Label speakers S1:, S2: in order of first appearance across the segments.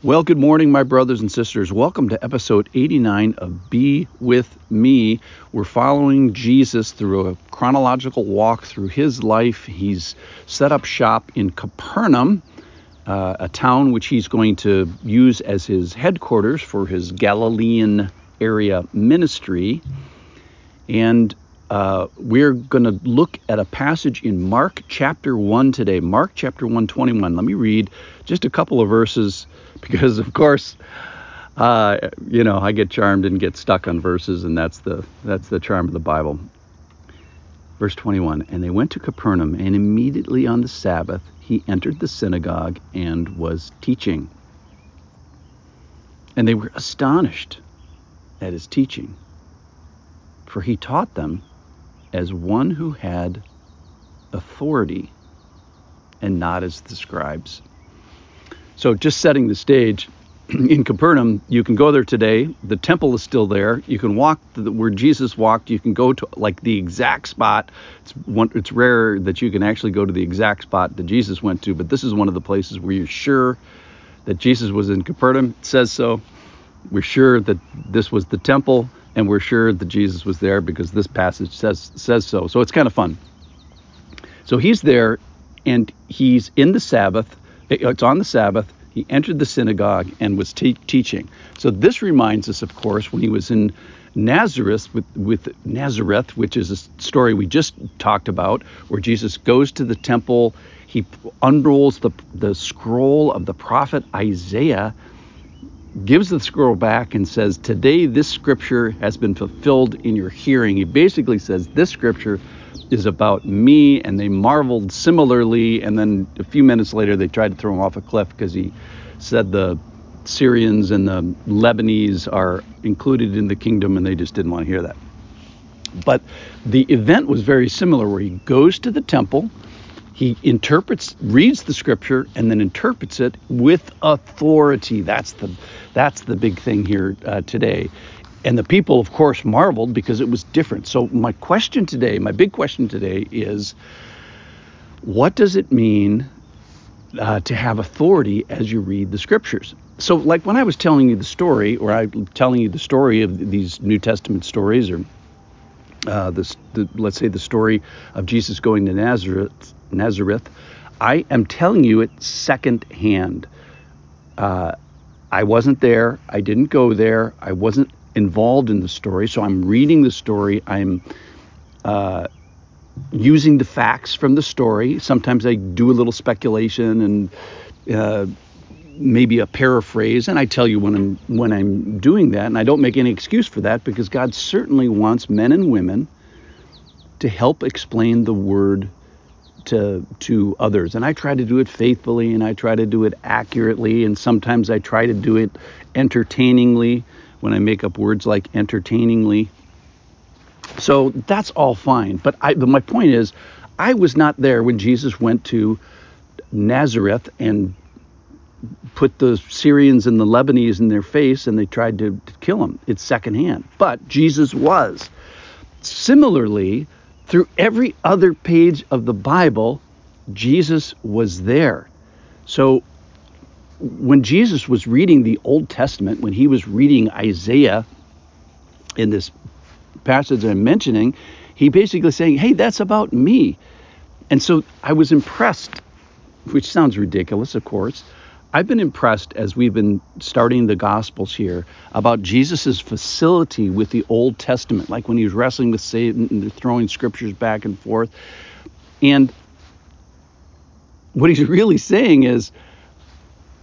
S1: Well, good morning, my brothers and sisters. Welcome to episode 89 of Be With Me. We're following Jesus through a chronological walk through his life. He's set up shop in Capernaum, uh, a town which he's going to use as his headquarters for his Galilean area ministry. And uh, we're going to look at a passage in Mark chapter 1 today. Mark chapter 1, 21. Let me read just a couple of verses because of course uh, you know I get charmed and get stuck on verses, and that's the that's the charm of the Bible. Verse 21 And they went to Capernaum, and immediately on the Sabbath he entered the synagogue and was teaching. And they were astonished at his teaching, for he taught them as one who had authority and not as the scribes. So just setting the stage, in Capernaum, you can go there today. The temple is still there. You can walk the, where Jesus walked. You can go to like the exact spot. It's one, it's rare that you can actually go to the exact spot that Jesus went to, but this is one of the places where you're sure that Jesus was in Capernaum. It says so. We're sure that this was the temple, and we're sure that Jesus was there because this passage says says so. So it's kind of fun. So he's there, and he's in the Sabbath it's on the Sabbath. He entered the synagogue and was te- teaching. So this reminds us, of course, when he was in Nazareth with, with Nazareth, which is a story we just talked about, where Jesus goes to the temple, he unrolls the, the scroll of the prophet Isaiah, gives the scroll back, and says, Today this scripture has been fulfilled in your hearing. He basically says, This scripture is about me, and they marveled similarly. And then a few minutes later, they tried to throw him off a cliff because he said the Syrians and the Lebanese are included in the kingdom, and they just didn't want to hear that. But the event was very similar, where he goes to the temple, he interprets, reads the scripture, and then interprets it with authority. That's the that's the big thing here uh, today. And the people, of course, marveled because it was different. So, my question today, my big question today is what does it mean uh, to have authority as you read the scriptures? So, like when I was telling you the story, or I'm telling you the story of these New Testament stories, or uh, this, the, let's say the story of Jesus going to Nazareth, Nazareth, I am telling you it secondhand. Uh, I wasn't there. I didn't go there. I wasn't involved in the story. So I'm reading the story. I'm uh, using the facts from the story. Sometimes I do a little speculation and uh, maybe a paraphrase, and I tell you when I'm when I'm doing that, and I don't make any excuse for that because God certainly wants men and women to help explain the word to to others and I try to do it faithfully and I try to do it accurately and sometimes I try to do it entertainingly when I make up words like entertainingly. So that's all fine. But, I, my point is, I was not there when Jesus went to Nazareth and put the Syrians and the Lebanese in their face and they tried to, to kill him. It's secondhand. But Jesus was. Similarly, through every other page of the Bible, Jesus was there. So when Jesus was reading the Old Testament, when he was reading Isaiah in this passage I'm mentioning, he basically saying, "Hey, that's about me." And so I was impressed, which sounds ridiculous, of course. I've been impressed as we've been starting the Gospels here about Jesus' facility with the Old Testament, like when he was wrestling with Satan and throwing scriptures back and forth. And what he's really saying is,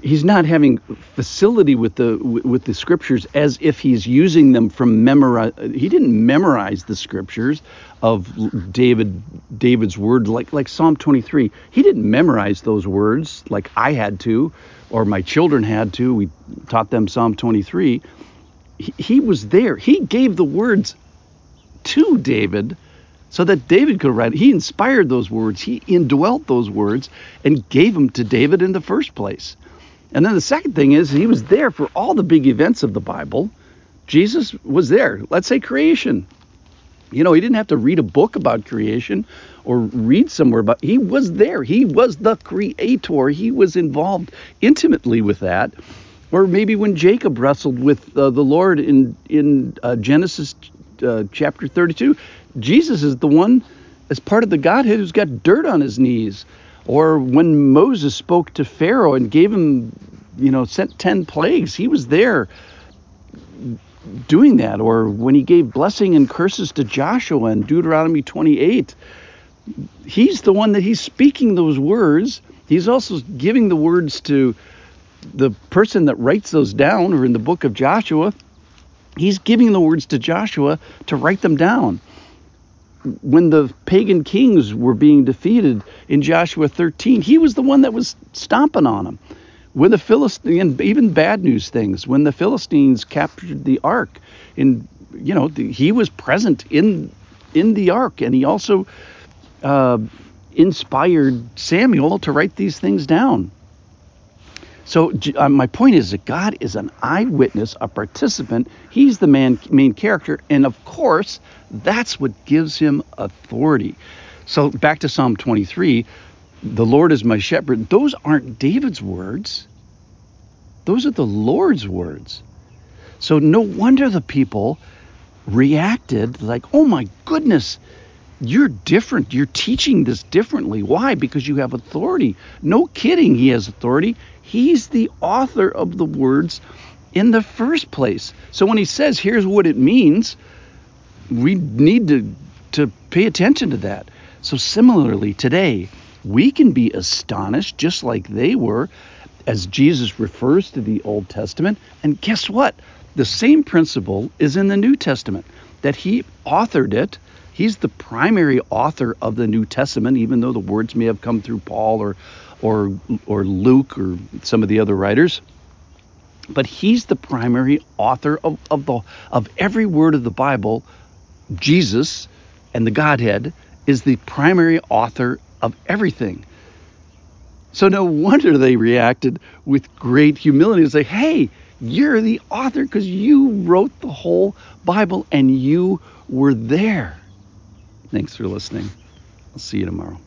S1: he's not having facility with the with the scriptures as if he's using them from memorize he didn't memorize the scriptures of David David's word like like Psalm 23 he didn't memorize those words like I had to or my children had to we taught them Psalm 23 he, he was there he gave the words to David so that David could write. He inspired those words. He indwelt those words and gave them to David in the first place. And then the second thing is he was there for all the big events of the Bible. Jesus was there. Let's say creation. You know, he didn't have to read a book about creation or read somewhere about he was there. He was the creator. He was involved intimately with that. Or maybe when Jacob wrestled with uh, the Lord in in uh, Genesis uh, chapter 32, Jesus is the one as part of the Godhead who's got dirt on his knees. Or when Moses spoke to Pharaoh and gave him, you know, sent 10 plagues, he was there doing that. Or when he gave blessing and curses to Joshua in Deuteronomy 28, he's the one that he's speaking those words. He's also giving the words to the person that writes those down, or in the book of Joshua, he's giving the words to Joshua to write them down when the pagan kings were being defeated in Joshua 13, he was the one that was stomping on them. When the Philistines, even bad news things, when the Philistines captured the ark, in you know, the, he was present in in the ark, and he also uh, inspired Samuel to write these things down. So uh, my point is that God is an eyewitness, a participant. He's the man, main character, and of course, that's what gives him authority. So back to Psalm 23, the Lord is my shepherd. Those aren't David's words. Those are the Lord's words. So no wonder the people reacted like, "Oh my goodness, you're different. You're teaching this differently. Why? Because you have authority. No kidding, he has authority. He's the author of the words in the first place. So when he says, here's what it means, we need to, to pay attention to that. So similarly, today, we can be astonished just like they were as Jesus refers to the Old Testament. And guess what? The same principle is in the New Testament that he authored it He's the primary author of the New Testament, even though the words may have come through Paul or, or, or Luke or some of the other writers. But he's the primary author of, of, the, of every word of the Bible. Jesus and the Godhead is the primary author of everything. So no wonder they reacted with great humility and say, hey, you're the author because you wrote the whole Bible and you were there. Thanks for listening. I'll see you tomorrow.